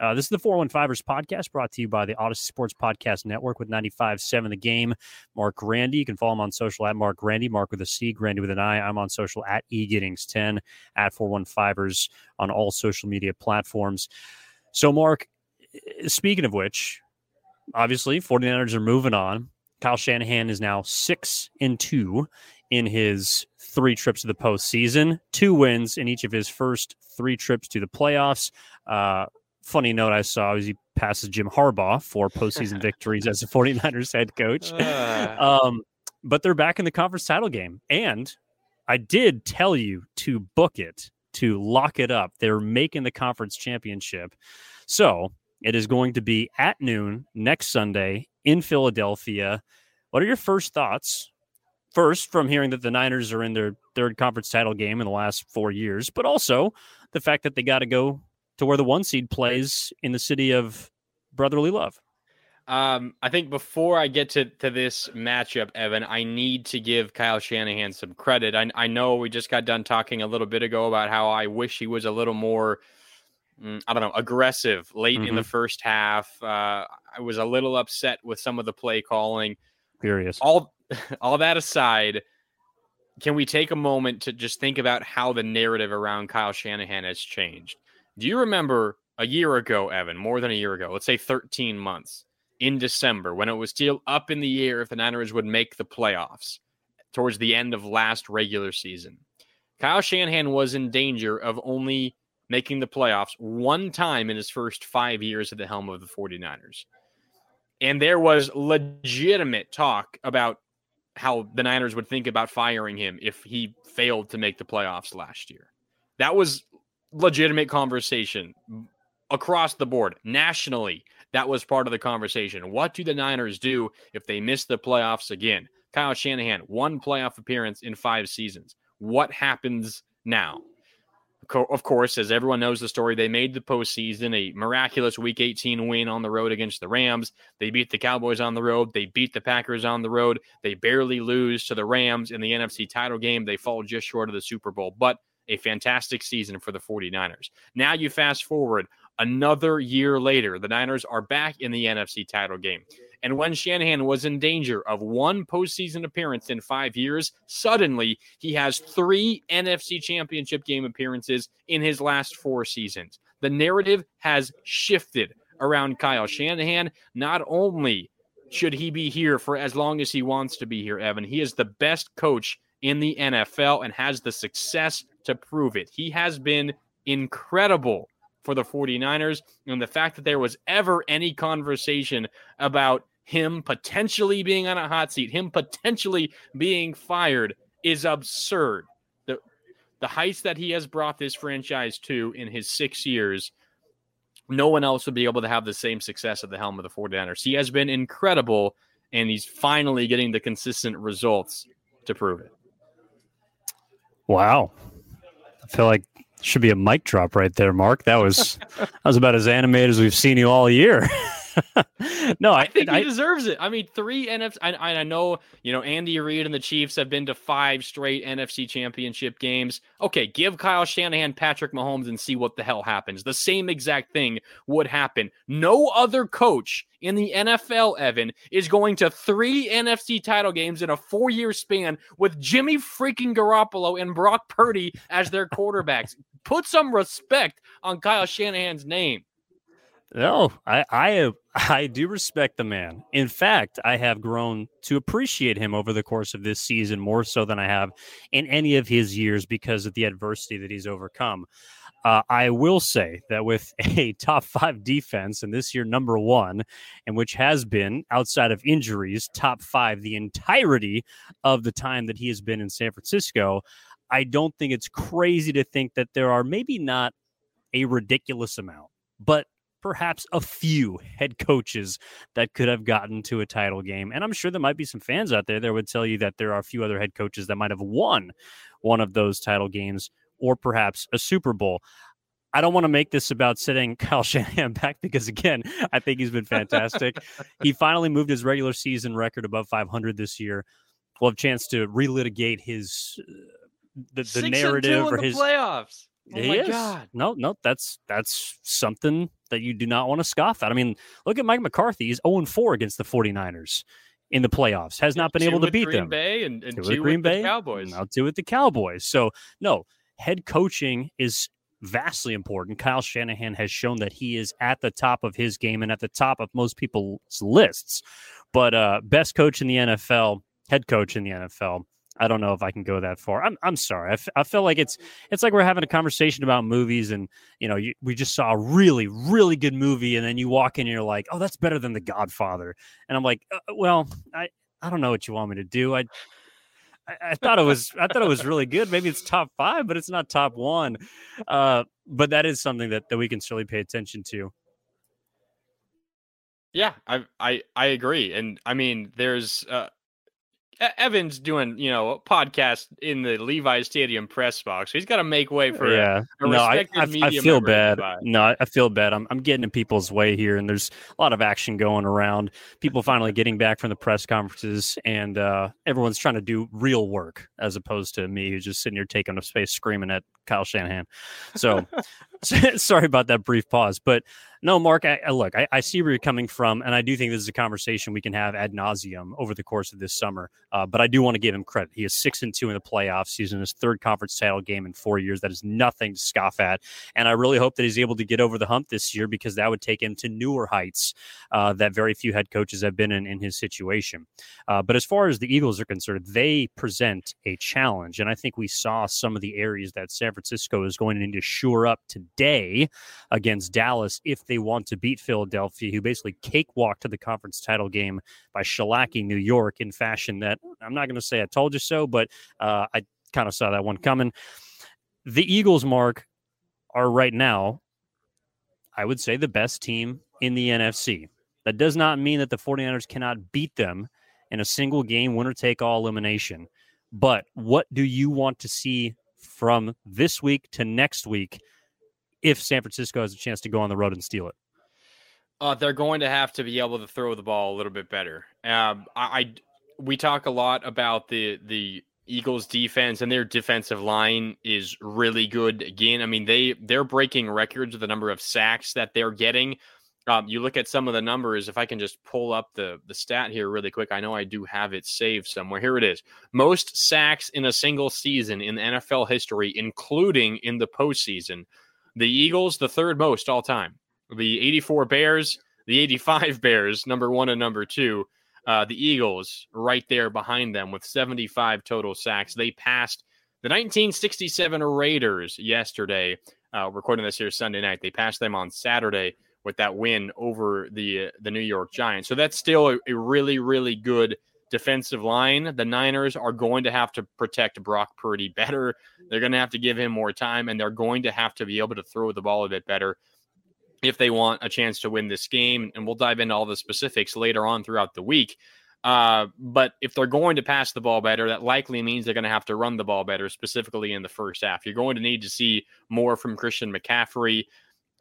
Uh, this is the 415ers podcast brought to you by the Audacy Sports Podcast Network with 95.7 The Game. Marc Grandi. You can follow him on social at Marc Grandi, Marc with a C, Grandi with an I. I'm on social at egiddings10, at 415ers on all social media platforms. So, Marc, speaking of which, obviously, 49ers are moving on. Kyle Shanahan is now six and two in his three trips to the postseason, two wins in each of his first three trips to the playoffs. Uh, funny note I saw is he passes Jim Harbaugh for postseason victories as a 49ers head coach. Uh. Um, but they're back in the conference title game. And I did tell you to book it, to lock it up. They're making the conference championship. So it is going to be at noon next Sunday in Philadelphia. What are your first thoughts? First, from hearing that the Niners are in their third conference title game in the last four years, but also the fact that they got to go to where the one seed plays in the city of brotherly love. Um, I think before I get to, to this matchup, Evan, I need to give Kyle Shanahan some credit. I, I know we just got done talking a little bit ago about how I wish he was a little more, mm, I don't know, aggressive late mm-hmm. in the mm-hmm. first half. Uh, I was a little upset with some of the play calling. Furious. All all that aside, can we take a moment to just think about how the narrative around Kyle Shanahan has changed? Do you remember a year ago, Evan, more than a year ago, let's say 13 months in December, when it was still up in the air if the Niners would make the playoffs towards the end of last regular season? Kyle Shanahan was in danger of only making the playoffs one time in his first five years at the helm of the 49ers. And there was legitimate talk about how the Niners would think about firing him if he failed to make the playoffs last year. That was legitimate conversation across the board, nationally. That was part of the conversation. What do the Niners do if they miss the playoffs again? Kyle Shanahan, one playoff appearance in five seasons. What happens now? Of course, as everyone knows the story, they made the postseason a miraculous Week 18 win on the road against the Rams. They beat the Cowboys on the road. They beat the Packers on the road. They barely lose to the Rams in the NFC title game. They fall just short of the Super Bowl. But a fantastic season for the 49ers. Now you fast forward another year later, the Niners are back in the NFC title game. And when Shanahan was in danger of one postseason appearance in five years, suddenly he has three NFC championship game appearances in his last four seasons. The narrative has shifted around Kyle Shanahan. Not only should he be here for as long as he wants to be here, Evan, he is the best coach in the NFL and has the success to prove it. He has been incredible for the 49ers. And the fact that there was ever any conversation about him potentially being on a hot seat, him potentially being fired, is absurd. The, the heights that he has brought this franchise to in his six years, no one else would be able to have the same success at the helm of the 49ers. He has been incredible, and he's finally getting the consistent results to prove it. Wow. Feel like should be a mic drop right there, Marc. That was that was about as animated as we've seen you all year. no, I, I think I, he deserves it. I mean, three NFC. I, I know, you know, Andy Reid and the Chiefs have been to five straight NFC championship games. Okay, give Kyle Shanahan Patrick Mahomes and see what the hell happens. The same exact thing would happen. No other coach in the NFL, Evan, is going to three NFC title games in a four year span with Jimmy freaking Garoppolo and Brock Purdy as their quarterbacks. Put some respect on Kyle Shanahan's name. No, I, I I do respect the man. In fact, I have grown to appreciate him over the course of this season more so than I have in any of his years because of the adversity that he's overcome. Uh, I will say that with a top five defense, and this year number one, and which has been outside of injuries, top five the entirety of the time that he has been in San Francisco, I don't think it's crazy to think that there are maybe not a ridiculous amount, but perhaps a few head coaches that could have gotten to a title game. And I'm sure there might be some fans out there that would tell you that there are a few other head coaches that might have won one of those title games or perhaps a Super Bowl. I don't want to make this about sitting Kyle Shanahan back because, again, I think he's been fantastic. he finally moved his regular season record above 500 this year. We'll have a chance to relitigate his uh, the, the narrative or his playoffs. Oh he my is. God. No, no, that's that's something that you do not want to scoff at. I mean, look at Mike McCarthy. He's 0 4 against the 49ers in the playoffs. Has not been Two able to beat Green them. Bay and, and Two two, with Green with Bay, the Cowboys. Now two with the Cowboys. So no, head coaching is vastly important. Kyle Shanahan has shown that he is at the top of his game and at the top of most people's lists. But uh, best coach in the NFL, head coach in the NFL. I don't know if I can go that far. I'm I'm sorry. I, f- I feel like it's it's like we're having a conversation about movies, and you know, you, we just saw a really really good movie, and then you walk in and you're like, oh, that's better than The Godfather, and I'm like, uh, well, I I don't know what you want me to do. I I, thought it was I thought it was really good. Maybe it's top five, but it's not top one. Uh, but that is something that, that we can certainly pay attention to. Yeah, I I I agree, and I mean, there's uh, Evans doing you know a podcast in the Levi Stadium press box. He's got to make way for a- yeah, a no, I, I, I feel bad. No, I- I feel bad. I'm I'm getting in people's way here, and there's a lot of action going around. People finally getting back from the press conferences, and uh, everyone's trying to do real work as opposed to me who's just sitting here taking up space screaming at Kyle Shanahan. So sorry about that brief pause, but no, Marc. I, I look, I, I see where you're coming from, and I do think this is a conversation we can have ad nauseum over the course of this summer. Uh, but I do want to give him credit. He is six and two in the playoffs. He's in his third conference title game in four years. That is nothing to scoff at, and I really hope that he's able to get over the hump this year because that would take him to newer heights uh, that very few head coaches have been in in his situation. Uh, but as far as the Eagles are concerned, they present a challenge, and I think we saw some of the areas that San Francisco is going to need to shore up today against Dallas if they want to beat Philadelphia, who basically cakewalked to the conference title game by shellacking New York in fashion that I'm not going to say I told you so, but uh, I kind of saw that one coming. The Eagles, Marc, are right now, I would say, the best team in the NFC. That does not mean that the 49ers cannot beat them in a single game, winner take all elimination. But what do you want to see from this week to next week if San Francisco has a chance to go on the road and steal it? Uh, they're going to have to be able to throw the ball a little bit better. Um, I, I we talk a lot about the the Eagles defense and their defensive line is really good. Again, I mean they they're breaking records with the number of sacks that they're getting. Um, you look at some of the numbers. If I can just pull up the the stat here really quick, I know I do have it saved somewhere. Here it is: most sacks in a single season in NFL history, including in the postseason. The Eagles, the third most all time. The 84 Bears, the 85 Bears, number one and number two. Uh, the Eagles right there behind them with 75 total sacks. They passed the 1967 Raiders yesterday. Uh, recording this here Sunday night. They passed them on Saturday with that win over the the New York Giants. So that's still a, a really really good defensive line. The Niners are going to have to protect Brock Purdy better. They're going to have to give him more time, and they're going to have to be able to throw the ball a bit better if they want a chance to win this game. And we'll dive into all the specifics later on throughout the week. Uh, but if they're going to pass the ball better, that likely means they're going to have to run the ball better, specifically in the first half. You're going to need to see more from Christian McCaffrey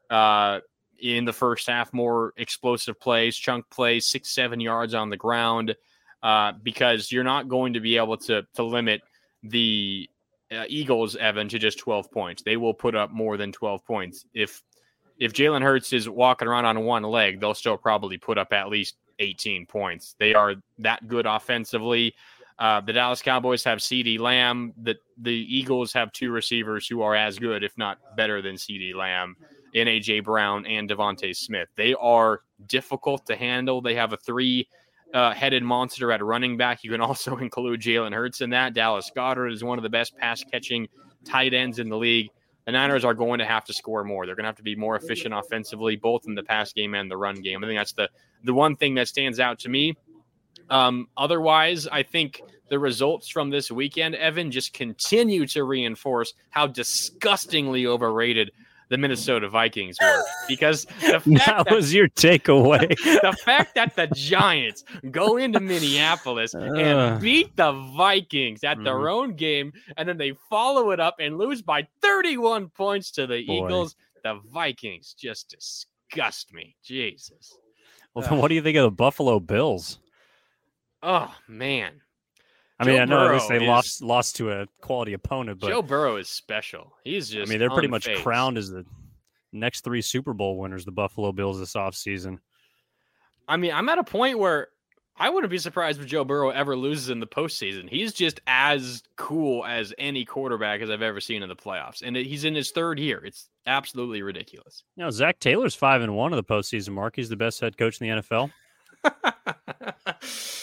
uh, in the first half, more explosive plays, chunk plays, six, seven yards on the ground, uh, because you're not going to be able to to limit the uh, Eagles, Evan, to just 12 points. They will put up more than 12 points if if Jalen Hurts is walking around on one leg, they'll still probably put up at least 18 points. They are that good offensively. Uh, the Dallas Cowboys have CeeDee Lamb. The the Eagles have two receivers who are as good, if not better, than CeeDee Lamb, in A.J. Brown and DeVonta Smith. They are difficult to handle. They have a three uh, headed monster at running back. You can also include Jalen Hurts in that. Dallas Goedert is one of the best pass catching tight ends in the league the Niners are going to have to score more. They're going to have to be more efficient offensively, both in the pass game and the run game. I think that's the the one thing that stands out to me. Um, otherwise, I think the results from this weekend, Evan, just continue to reinforce how disgustingly overrated the Minnesota Vikings were. Because the fact That that, was your takeaway. the fact that the Giants go into Minneapolis Ugh. and beat the Vikings at their Mhm. own game, and then they follow it up and lose by 31 points to the Boy. Eagles. The Vikings just disgust me. Jesus. well, then what do you think of the Buffalo Bills? Oh man. I mean, Joe I know Burrow they is, lost lost to a quality opponent, but Joe Burrow is special. He's just. I mean, they're pretty much crowned as the next three Super Bowl winners, the Buffalo Bills this offseason. I mean, I'm at a point where I wouldn't be surprised if Joe Burrow ever loses in the postseason. He's just as cool as any quarterback as I've ever seen in the playoffs, and he's in his third year. It's absolutely ridiculous. You know, Zac Taylor's five and one of the postseason. Marc, he's the best head coach in the NFL.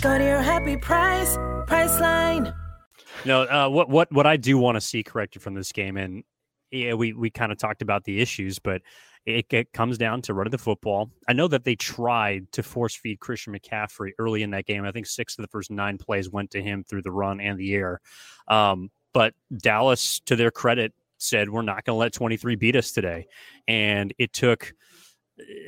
Go to your happy price, Priceline. No, uh, what what what I do want to see corrected from this game, and yeah, we we kind of talked about the issues, but it, it, comes down to running the football. I know that they tried to force feed Christian McCaffrey early in that game. I think six of the first nine plays went to him through the run and the air. Um, but Dallas, to their credit, said we're not going to let 23 beat us today, and it took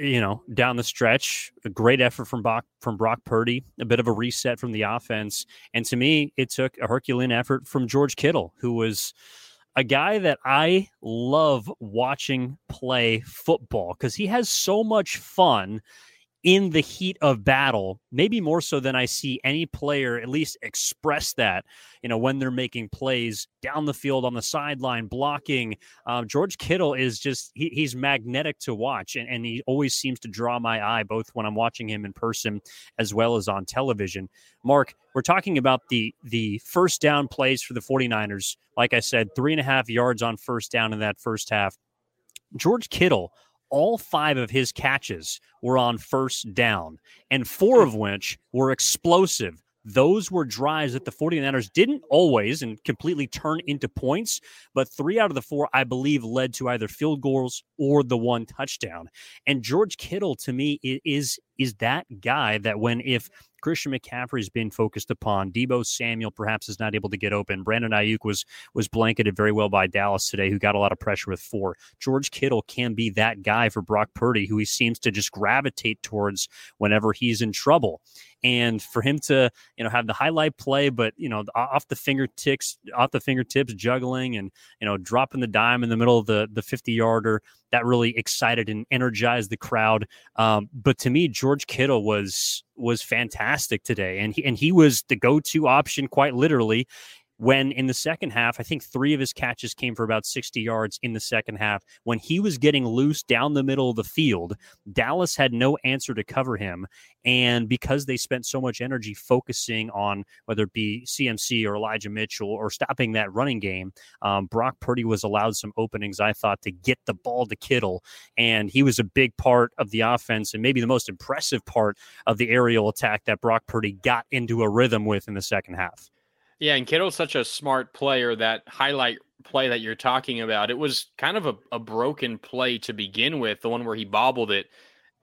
you know, down the stretch, a great effort from Brock, from Brock Purdy, a bit of a reset from the offense. And to me, it took a Herculean effort from George Kittle, who was a guy that I love watching play football because he has so much fun in the heat of battle, maybe more so than I see any player at least express that, you know, when they're making plays down the field on the sideline, blocking. Um, George Kittle is just, he, he's magnetic to watch, and, and he always seems to draw my eye, both when I'm watching him in person as well as on television. Marc, we're talking about the the first down plays for the 49ers. Like I said, three and a half yards on first down in that first half. George Kittle all five of his catches were on first down, and four hmm. of which were explosive. Those were drives that the 49ers didn't always and completely turn into points, but three out of the four, I believe, led to either field goals or the one touchdown. And George Kittle, to me, is is that guy that when if Christian McCaffrey's been focused upon. Deebo Samuel perhaps is not able to get open. Brandon Aiyuk was was blanketed very well by Dallas today, who got a lot of pressure with four. George Kittle can be that guy for Brock Purdy, who he seems to just gravitate towards whenever he's in trouble. And for him to, you know, have the highlight play, but you know, off the fingertips, off the fingertips, juggling and you know, dropping the dime in the middle of the the 50 yarder that really excited and energized the crowd. Um, but to me, George Kittle was was fantastic today, and he and he was the go to option quite literally when in the second half, I think three of his catches came for about 60 yards in the second half. When he was getting loose down the middle of the field, Dallas had no answer to cover him. And because they spent so much energy focusing on whether it be CMC or Elijah Mitchell or stopping that running game, um, Brock Purdy was allowed some openings, I thought, to get the ball to Kittle. And he was a big part of the offense and maybe the most impressive part of the aerial attack that Brock Purdy got into a rhythm with in the second half. Yeah, and Kittle's such a smart player. That highlight play that you're talking about, it was kind of a, a broken play to begin with, the one where he bobbled it.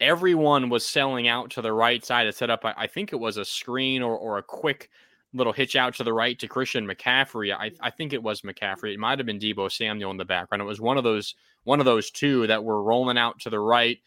Everyone was selling out to the right side to set up. I, I think it was a screen or, or a quick little hitch out to the right to Christian McCaffrey. I, I think it was McCaffrey. It might have been Deebo Samuel in the background. It was one of those one of those two that were rolling out to the right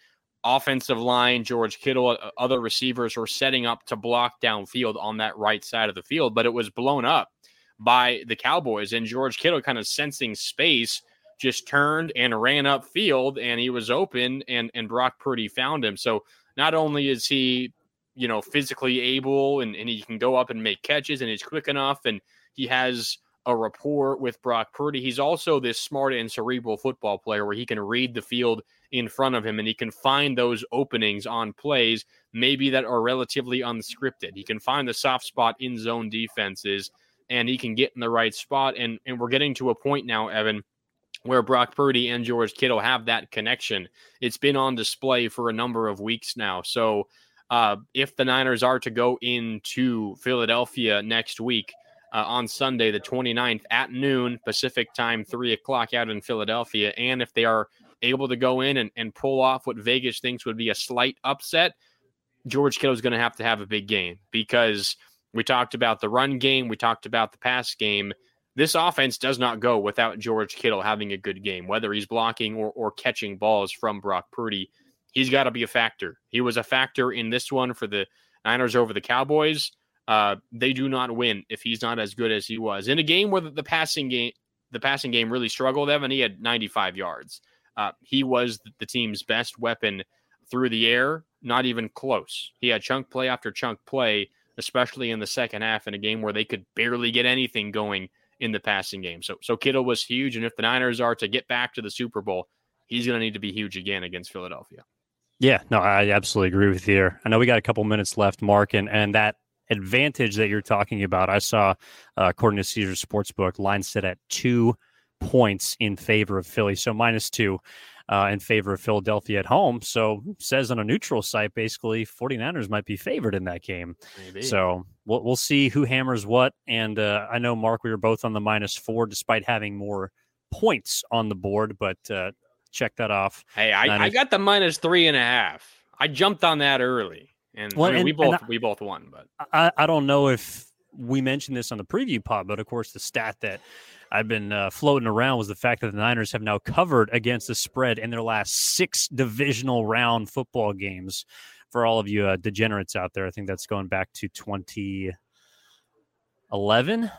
offensive line, George Kittle, uh, other receivers were setting up to block downfield on that right side of the field, but it was blown up by the Cowboys. And George Kittle, kind of sensing space, just turned and ran up field, and he was open, and and Brock Purdy found him. So not only is he, you know, physically able, and, and he can go up and make catches, and he's quick enough, and he has a rapport with Brock Purdy. He's also this smart and cerebral football player where he can read the field in front of him and he can find those openings on plays, maybe that are relatively unscripted. He can find the soft spot in zone defenses and he can get in the right spot. And, and we're getting to a point now, Evan, where Brock Purdy and George Kittle have that connection. It's been on display for a number of weeks now. So uh, if the Niners are to go into Philadelphia next week, uh, on Sunday, the 29th at noon Pacific time, 3 o'clock out in Philadelphia. And if they are able to go in and, and pull off what Vegas thinks would be a slight upset, George Kittle is going to have to have a big game because We talked about the run game. We talked about the pass game. This offense does not go without George Kittle having a good game, whether he's blocking or, or catching balls from Brock Purdy. He's got to be a factor. He was a factor in this one for the Niners over the Cowboys. Uh, they do not win if he's not as good as he was in a game where the passing game, the passing game really struggled. Evan, he had 95 yards. Uh, he was the team's best weapon through the air, not even close. He had chunk play after chunk play, especially in the second half in a game where they could barely get anything going in the passing game. So, so Kittle was huge, and if the Niners are to get back to the Super Bowl, he's going to need to be huge again against Philadelphia. Yeah, no, I absolutely agree with you. I know we got a couple minutes left, Marc, and and that advantage that you're talking about, I saw uh, according to Caesar Sportsbook, line set at two points in favor of Philly, so minus two uh, in favor of Philadelphia at home. So says on a neutral site, basically 49ers might be favored in that game. Maybe. So we'll, we'll see who hammers what. And uh, I know, Marc, we were both on the minus four despite having more points on the board, but uh, check that off. Hey, I, I, got the minus three and a half. I jumped on that early. And, well, I mean, and we both I, we both won, but I, I don't know if we mentioned this on the preview pod, but of course the stat that I've been uh, floating around was the fact that the Niners have now covered against the spread in their last six divisional round football games. For all of you uh, degenerates out there, I think that's going back to 2011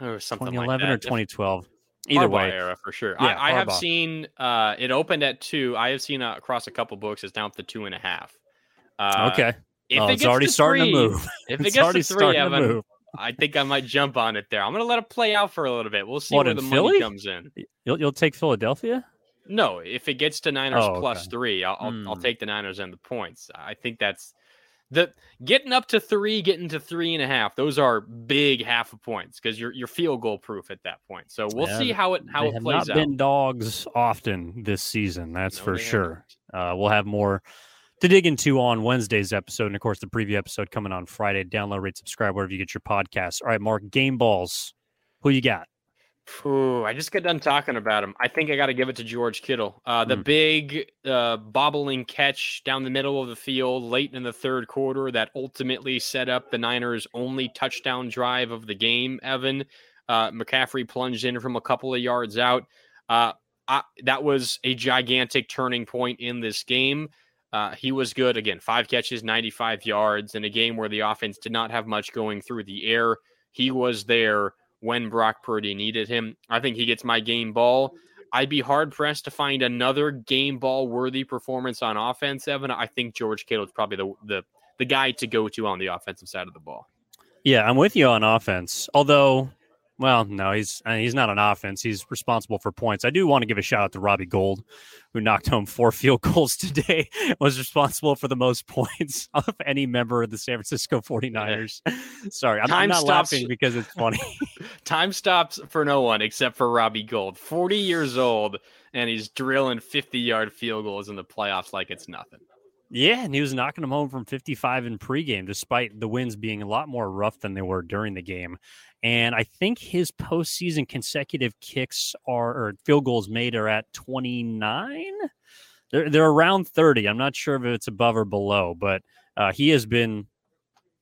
or something 2011 like or 2012. Either way, era for sure. Yeah, I, I have seen uh, it opened at two. I have seen uh, across a couple books it's down to two and a half. Uh, okay. If oh, it it's already starting three, to move. If it gets to three, Evan, I think I might jump on it there. I'm going to let it play out for a little bit. We'll see what, where the Philly? money comes in. You'll, you'll take Philadelphia? No, if it gets to Niners oh, okay. three, I'll, I'll, mm. I'll, take the Niners and the points. I think that's the getting up to three, getting to three and a half. Those are big half of points because you're you're field goal proof at that point. So we'll yeah, see how it how it plays not out. Been dogs often this season, that's no, for sure. Uh, we'll have more to dig into on Wednesday's episode. And of course, the preview episode coming on Friday. Download, rate, subscribe wherever you get your podcasts. All right, Marc, game balls. Who you got? Ooh, I just got done talking about him. I think I got to give it to George Kittle. Uh, the mm. big uh, bobbling catch down the middle of the field late in the third quarter that ultimately set up the Niners' only touchdown drive of the game. Evan uh, McCaffrey plunged in from a couple of yards out. Uh, I, that was a gigantic turning point in this game. Uh, he was good again, five catches, 95 yards in a game where the offense did not have much going through the air. He was there when Brock Purdy needed him. I think he gets my game ball. I'd be hard pressed to find another game ball worthy performance on offense, Evan. I think George Kittle is probably the, the the guy to go to on the offensive side of the ball. Yeah, I'm with you on offense. Although well, no, he's uh, he's not on offense. He's responsible for points. I do want to give a shout out to Robbie Gould, who knocked home four field goals today, was responsible for the most points of any member of the San Francisco 49ers. Sorry, I'm, I'm not stops, laughing because it's funny. time stops for no one except for Robbie Gould, 40 years old, and he's drilling 50 yard field goals in the playoffs like it's nothing. Yeah, and he was knocking them home from 55 in pregame, despite the wins being a lot more rough than they were during the game. And I think his postseason consecutive kicks are or field goals made are at 29. They're they're around 30. I'm not sure if it's above or below, but uh, he has been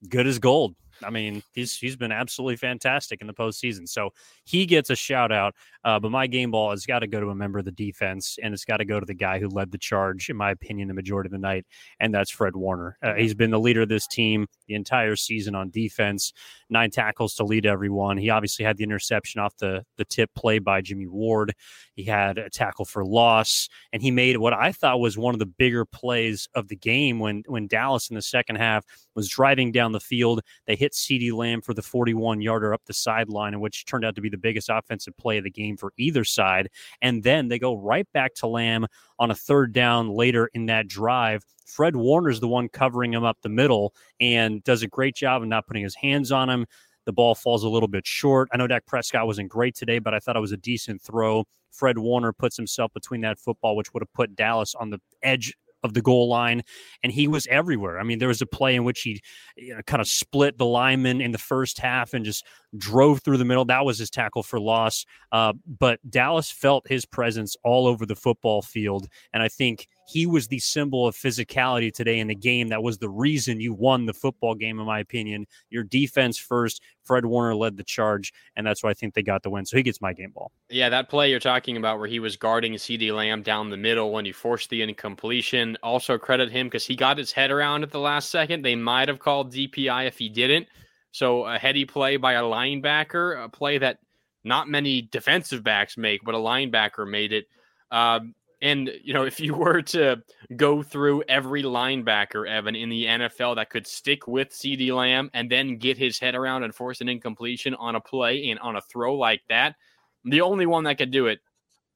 good as gold I mean, he's he's been absolutely fantastic in the postseason. So he gets a shout out. Uh, but my game ball has got to go to a member of the defense, and it's got to go to the guy who led the charge, in my opinion, the majority of the night, and that's Fred Warner. Uh, he's been the leader of this team the entire season on defense, nine tackles to lead everyone. He obviously had the interception off the the tip play by Jimmy Ward. He had a tackle for loss, and he made what I thought was one of the bigger plays of the game when when Dallas in the second half was driving down the field. They hit CeeDee Lamb for the 41 yarder up the sideline, which turned out to be the biggest offensive play of the game for either side. And then they go right back to Lamb on a third down later in that drive. Fred Warner's the one covering him up the middle and does a great job of not putting his hands on him. The ball falls a little bit short. I know Dak Prescott wasn't great today, but I thought it was a decent throw. Fred Warner puts himself between that football, which would have put Dallas on the edge of the goal line, and he was everywhere. I mean, there was a play in which he you know, kind of split the lineman in the first half and just drove through the middle. That was his tackle for loss. Uh, but Dallas felt his presence all over the football field. And I think he was the symbol of physicality today in the game. That was the reason you won the football game, in my opinion. Your defense first. Fred Warner led the charge, and that's why I think they got the win. So he gets my game ball. Yeah, that play you're talking about where he was guarding CeeDee Lamb down the middle when he forced the incompletion. Also credit him because he got his head around at the last second. They might have called DPI if he didn't. So a heady play by a linebacker, a play that not many defensive backs make, but a linebacker made it. Um, and you know, if you were to go through every linebacker, Evan, in the NFL that could stick with CeeDee Lamb and then get his head around and force an incompletion on a play and on a throw like that, the only one that could do it,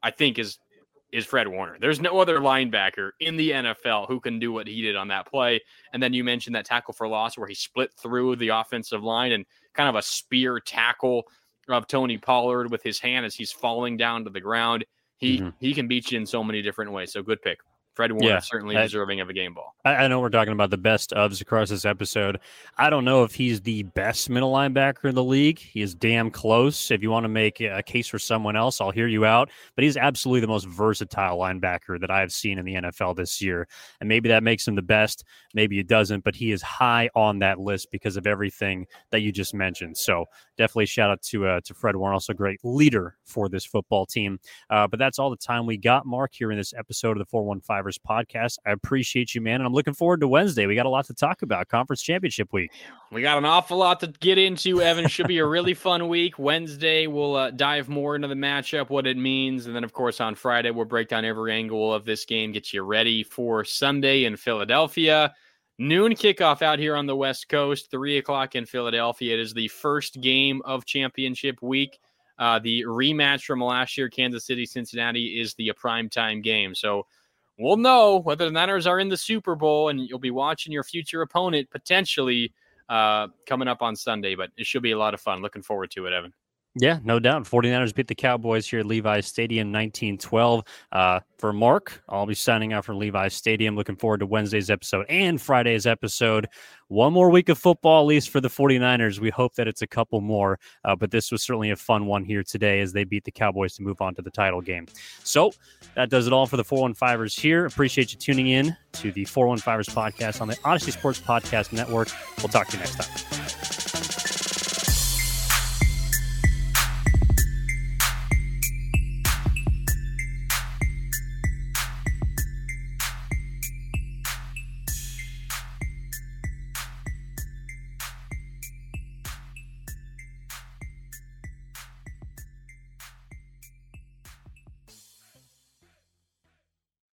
I think, is is Fred Warner. There's no other linebacker in the NFL who can do what he did on that play. And then you mentioned that tackle for loss where he split through the offensive line and kind of a spear tackle of Tony Pollard with his hand as he's falling down to the ground. He mm-hmm. he can beat you in so many different ways. So good pick. Fred Warner yeah, certainly I, deserving of a game ball. I, I, know we're talking about the best ofs across this episode. I don't know if he's the best middle linebacker in the league. He is damn close. If you want to make a case for someone else, I'll hear you out. But he's absolutely the most versatile linebacker that I have seen in the NFL this year. And maybe that makes him the best. Maybe it doesn't. But he is high on that list because of everything that you just mentioned. So definitely shout out to uh, to Fred Warner, also a great leader for this football team. Uh, but that's all the time we got, Marc, here in this episode of the 415 podcast. I appreciate you, man. And I'm looking forward to Wednesday. We got a lot to talk about. Conference championship week. We got an awful lot to get into, Evan. Should be a really fun week. Wednesday, we'll uh, dive more into the matchup, what it means. And then, of course, on Friday, we'll break down every angle of this game, get you ready for Sunday in Philadelphia. Noon kickoff out here on the West Coast, three o'clock in Philadelphia. It is the first game of championship week. Uh, the rematch from last year, Kansas City Cincinnati, is the prime time game. So we'll know whether the Niners are in the Super Bowl, and you'll be watching your future opponent potentially uh, coming up on Sunday. But it should be a lot of fun. Looking forward to it, Evan. Yeah, no doubt. 49ers beat the Cowboys here at Levi's Stadium 1912. Uh, for Marc, I'll be signing out from Levi's Stadium. Looking forward to Wednesday's episode and Friday's episode. One more week of football, at least for the 49ers. We hope that it's a couple more, uh, but this was certainly a fun one here today as they beat the Cowboys to move on to the title game. So that does it all for the 415ers here. Appreciate you tuning in to the 415ers podcast on the Audacy Sports Podcast Network. We'll talk to you next time.